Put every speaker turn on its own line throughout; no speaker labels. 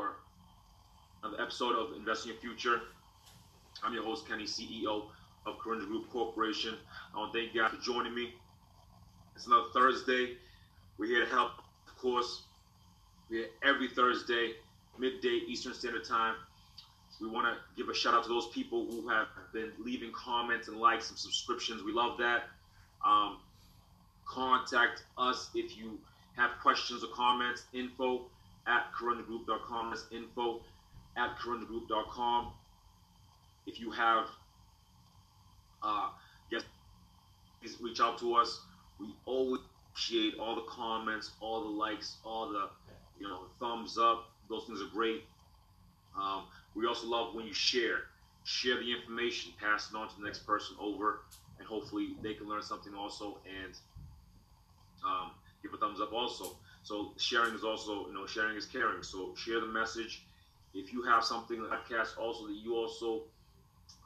for another episode of Investing Your Future. I'm your host, Kenny, CEO of Corinda Group Corporation. I want to thank you guys for joining me. It's another Thursday. We're here to help, of course. We're every Thursday, midday Eastern Standard Time. We want to give a shout out to those people who have been leaving comments and likes and subscriptions. We love that. Um, contact us if you have questions or comments. Info at corundagroup.com. That's info at corundagroup.com. If you have, uh, yes, please reach out to us. We always appreciate all the comments, all the likes, all the you know thumbs up. Those things are great. Um, we also love when you share, share the information, pass it on to the next person over, and hopefully they can learn something also and um, give a thumbs up also. So sharing is also, you know, sharing is caring. So share the message. If you have something podcast also that you also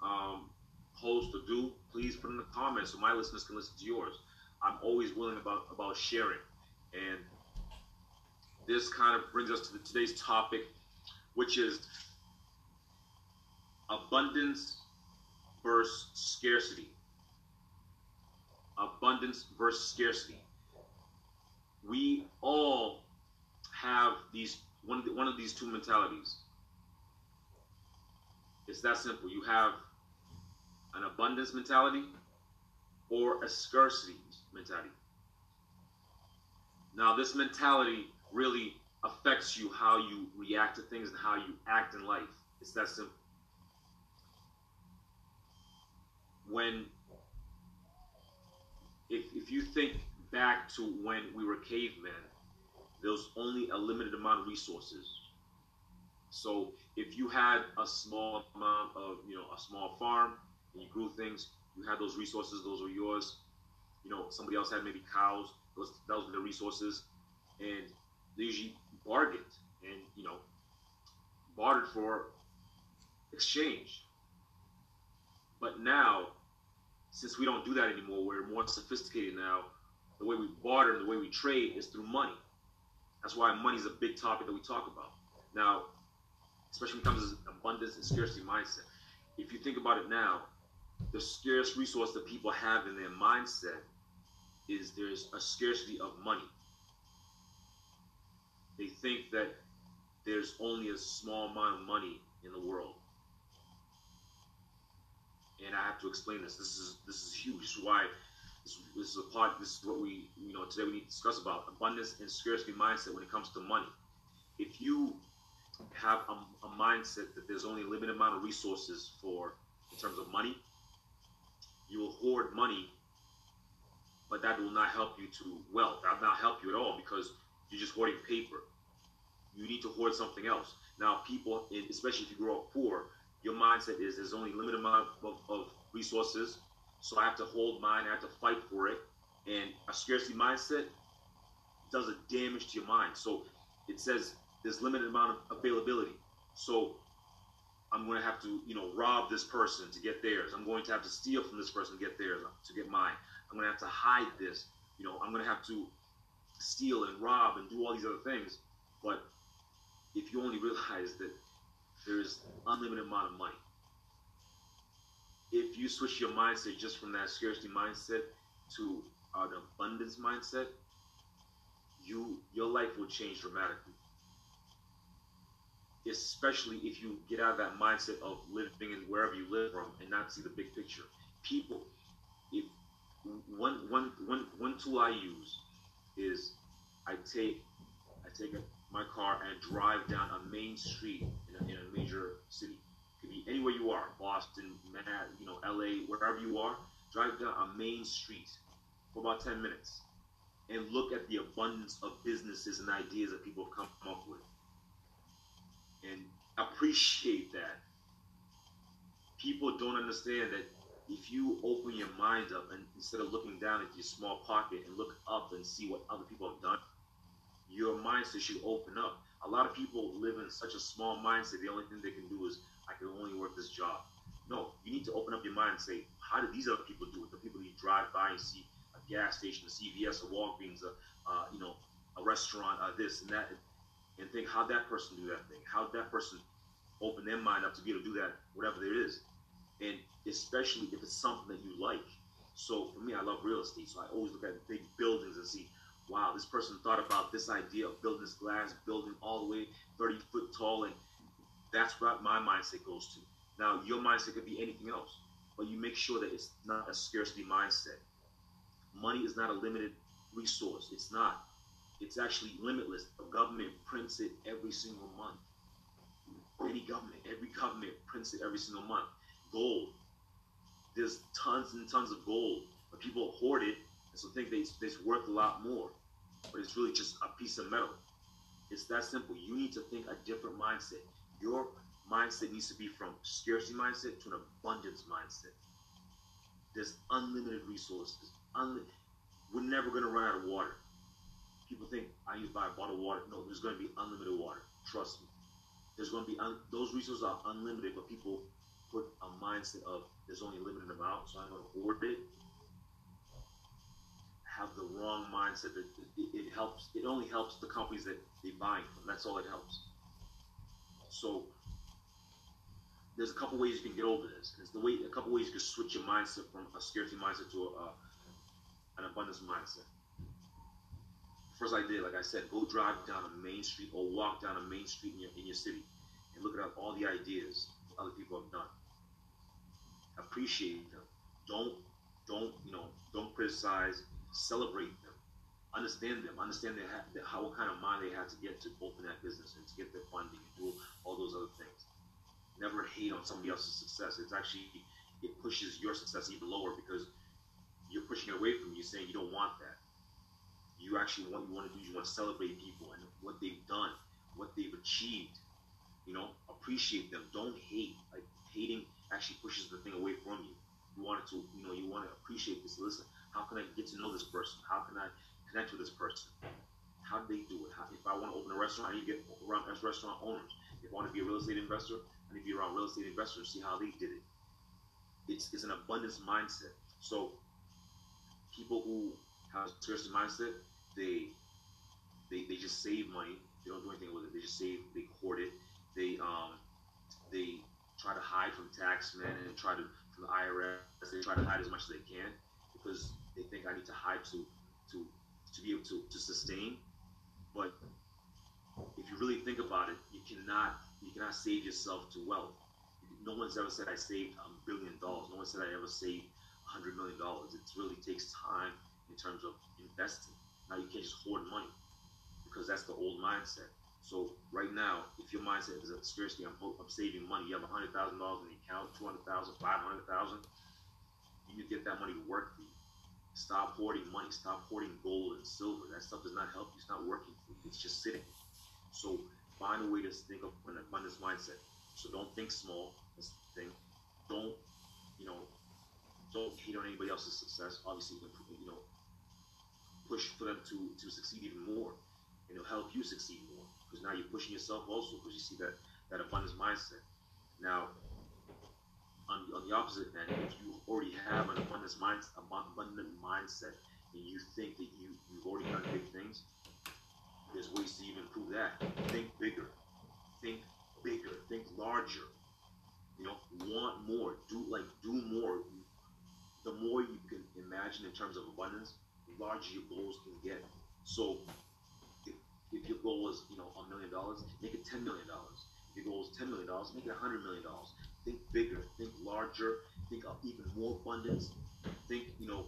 um, host or do, please put in the comments so my listeners can listen to yours. I'm always willing about about sharing, and this kind of brings us to the, today's topic, which is abundance versus scarcity. Abundance versus scarcity. We all have these one of, the, one of these two mentalities. It's that simple. You have an abundance mentality or a scarcity mentality. Now, this mentality really affects you how you react to things and how you act in life. It's that simple. When, if, if you think back to when we were cavemen, there was only a limited amount of resources. So if you had a small amount of, you know, a small farm and you grew things, you had those resources, those were yours. You know, somebody else had maybe cows, those, those were the resources. And they usually bargained and, you know, bartered for exchange. But now, since we don't do that anymore, we're more sophisticated now. The way we barter, the way we trade is through money. That's why money is a big topic that we talk about. Now, especially when it comes to abundance and scarcity mindset. If you think about it now, the scarce resource that people have in their mindset is there's a scarcity of money. They think that there's only a small amount of money in the world. And I have to explain this. This is this is huge. This is why this, is a part. This is what we you know today we need to discuss about abundance and scarcity mindset when it comes to money. If you have a, a mindset that there's only a limited amount of resources for in terms of money, you will hoard money, but that will not help you to wealth. That will not help you at all because you're just hoarding paper. You need to hoard something else. Now, people, especially if you grow up poor, your mindset is there's only a limited amount of, of resources, so I have to hold mine. I have to fight for it, and a scarcity mindset does a damage to your mind. So it says there's limited amount of availability. So I'm going to have to, you know, rob this person to get theirs. I'm going to have to steal from this person to get theirs, to get mine. I'm going to have to hide this. You know, I'm going to have to steal and rob and do all these other things. But if you only realize that there's unlimited amount of money, if you switch your mindset just from that scarcity mindset to uh, an abundance mindset, you your life will change dramatically especially if you get out of that mindset of living in wherever you live from and not see the big picture. People, if one one one one tool I use is I take I take a, my car and drive down a main street in a, in a major city. Could be anywhere you are, Boston, Manhattan, you know, LA, wherever you are. Drive down a main street for about ten minutes and look at the abundance of businesses and ideas that people have come up with and appreciate that. People don't understand that if you open your mind up and instead of looking down at your small pocket and look up and see what other people have done, your mindset should open up. A lot of people live in such a small mindset. The only thing they can do is, I can only work this job. No, you need to open up your mind and say, how do these other people do it? The people you drive by and see a gas station, a CVS, a Walgreens, a uh, you know, a restaurant, uh, this and that and think how that person do that thing, how that person open their mind up to be able to do that, whatever it is, and especially if it's something that you like. So for me, I love real estate, so I always look at big buildings and see, wow, this person thought about this idea of building this glass building all the way 30 foot tall, and that's what my mindset goes to. Now, your mindset could be anything else, but you make sure that it's not a scarcity mindset. Money is not a limited resource. It's not. It's actually limitless. A government prints it every single month. Any government, every government prints it every single month. Gold. There's tons and tons of gold, but people hoard it and so think that it's worth a lot more. But it's really just a piece of metal. It's that simple. You need to think a different mindset. Your mindset needs to be from scarcity mindset to an abundance mindset. There's unlimited resources. Unli- We're never going to run out of water. People think I need to buy a bottle of water. No, there's going to be unlimited water. Trust me. There's going to be un- those resources are unlimited, but people put a mindset of there's only a limited amount, so I'm going to hoard it. Have the wrong mindset that it, it helps. It only helps the companies that they buy from. That's all it helps. So there's a couple ways you can get over this. There's the way a couple ways you can switch your mindset from a scarcity mindset to a, an abundance mindset. First, idea, like I said, go drive down a main street or walk down a main street in your in your city and look at all the ideas other people have done. Appreciate them. Don't don't you know don't criticize. Celebrate them. Understand them. Understand they have, how what kind of mind they had to get to open that business and to get their funding and do all those other things never hate on somebody else's success. It's actually it pushes your success even lower because you're pushing it away from you, saying you don't want that. You actually want you want to do you want to celebrate people and what they've done, what they've achieved. You know, appreciate them. Don't hate. Like hating actually pushes the thing away you. You want to, you know, you want to appreciate this. Listen, how can I get to know this person? How can I connect with this person? How do they do it? How, if I want to open a restaurant, to get around restaurant owners. If you want to be a real estate investor, and if you're around real estate investors, see how they did it. It's, it's an abundance mindset. So people who have a scarcity mindset, they, they they just save money. They don't do anything with it. They just save. They hoard it. They um they try to hide from taxmen and try to from the IRS. They try to hide as much as they can because they think I need to hide to to to be able to, to sustain. But if you really think about it, you cannot you cannot save yourself to wealth. No one's ever said I saved a billion dollars. No one said I ever saved a hundred million dollars. It really takes time in terms of investing. Now you can't just hoard money because that's the old mindset. So right now, if your mindset is scarcity, I'm, I'm saving money. You have hundred thousand dollars in the account, two hundred thousand, five hundred thousand. You need to get that money to work for you. Stop hoarding money. Stop hoarding gold and silver. That stuff does not help you. It's not working for you. It's just sitting. So find a way to think of an abundance mindset. So don't think small. Think. Don't, you know, don't hate on anybody else's success. Obviously, you know, push for them to, to succeed even more. And it'll help you succeed more. Because now you're pushing yourself also because you see that, that abundance mindset. Now, on, on the opposite end, if you already have an abundance mind, abundant mindset, and you think that you, you've already done big things, ways to even prove that. Think bigger. Think bigger. Think larger. You know, want more. Do like do more. The more you can imagine in terms of abundance, the larger your goals can get. So if, if your goal is, you know, a million dollars, make it ten million dollars. If your goal is ten million dollars, make it a hundred million dollars. Think bigger, think larger, think of even more abundance. Think, you know,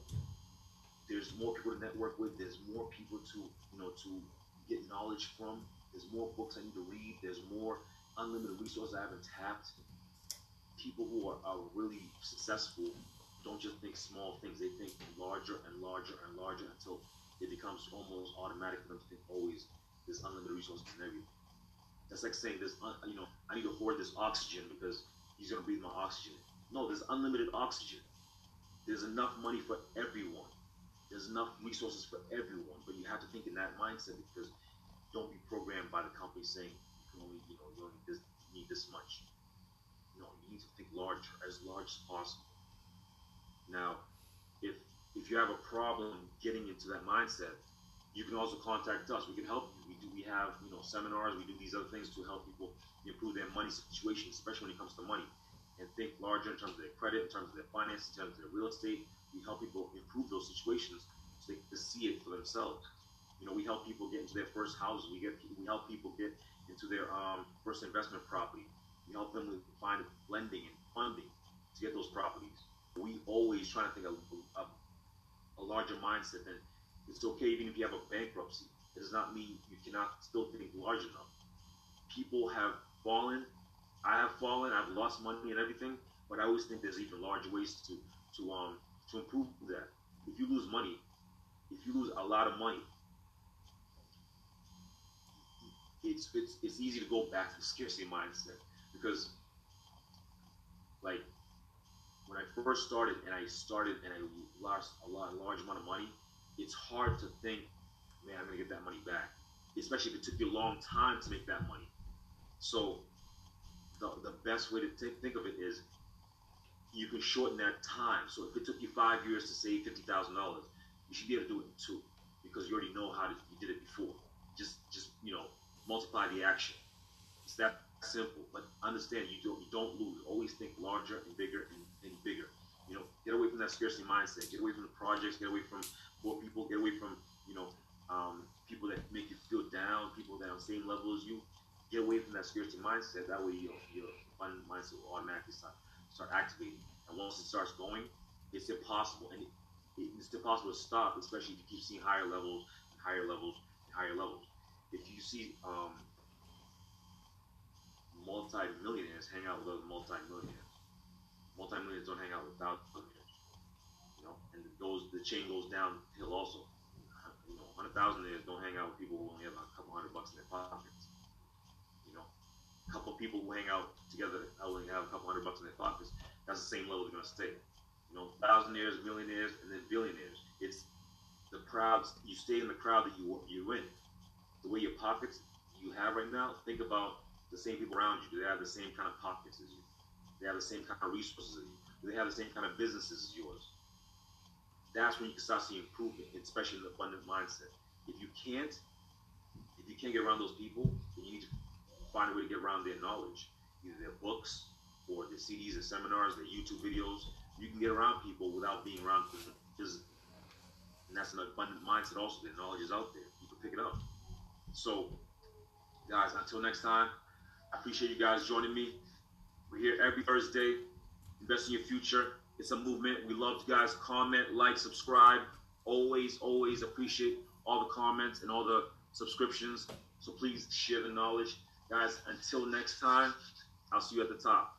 there's more people to network with, there's more people to, you know, to get knowledge from. There's more books I need to read. There's more unlimited resources I haven't tapped. People who are, are really successful don't just think small things. They think larger and larger and larger until it becomes almost automatic for them to think oh, always there's unlimited resources in everything. That's like saying there's, you know, I need to hoard this oxygen because he's going to breathe my oxygen. No, there's unlimited oxygen. There's enough money for everyone. There's enough resources for everyone, but you have to think in that mindset because don't be programmed by the company saying you can only, you know, you only this, need this much. No, you need to think larger, as large as possible. Now, if if you have a problem getting into that mindset, you can also contact us. We can help you. We do. We have you know seminars. We do these other things to help people improve their money situation, especially when it comes to money, and think larger in terms of their credit, in terms of their finances, in terms of their real estate. We help people improve those situations so they can see it for themselves. You know, we help people get into their first houses. We get we help people get into their um, first investment property. We help them with find lending and funding to get those properties. We always try to think of a, a larger mindset than it's okay even if you have a bankruptcy. It does not mean you cannot still think large enough. People have fallen. I have fallen. I've lost money and everything, but I always think there's even larger ways to to um to improve that. If you lose money, if you lose a lot of money, it's it's it's easy to go back to the scarcity mindset because like when I first started and I started and I lost a lot, a large amount of money, it's hard to think, man, I'm gonna get that money back, especially if it took you a long time to make that money. So the, the best way to t- think of it is you can shorten that time. So if it took you five years to save fifty thousand dollars, you should be able to do it in two because you already know how to, you did it before. Just just you know multiply the action. It's that simple. But understand you don't you don't lose. Always think larger and bigger and, and bigger. You know, get away from that scarcity mindset. Get away from the projects. Get away from poor people. Get away from you know um, people that make you feel down. People that are on the same level as you. Get away from that scarcity mindset. That way your your fun mindset will automatically start start activating. And once it starts going, it's impossible. And it, it's impossible to stop, especially if you keep seeing higher levels and higher levels and higher levels. If you see um, multi-millionaires hang out with other multi-millionaires, multi-millionaires don't hang out with millionaires. You know, and goes the chain goes downhill also. You know, hundred thousandaires don't hang out with people who only have a couple hundred bucks in their pockets. You know, a couple of people who hang out together only have a couple hundred bucks in their pockets. That's the same level they're gonna stay. You know, thousandaires, millionaires, and then billionaires. It's the crowds. You stay in the crowd that you you're in. The way your pockets you have right now. Think about the same people around you? Do they have the same kind of pockets as you? Do they have the same kind of resources as you? Do they have the same kind of businesses as yours? That's when you can start seeing improvement, especially in the abundant mindset. If you can't, if you can't get around those people, then you need to find a way to get around their knowledge, either their books or their CDs, their seminars, their YouTube videos. You can get around people without being around them physically. And that's an abundant mindset also. Their knowledge is out there. You can pick it up. So, guys, until next time, I appreciate you guys joining me. We're here every Thursday. Invest in your future. It's a movement. We love you guys. Comment, like, subscribe. Always, always appreciate all the comments and all the subscriptions. So please share the knowledge. Guys, until next time, I'll see you at the top.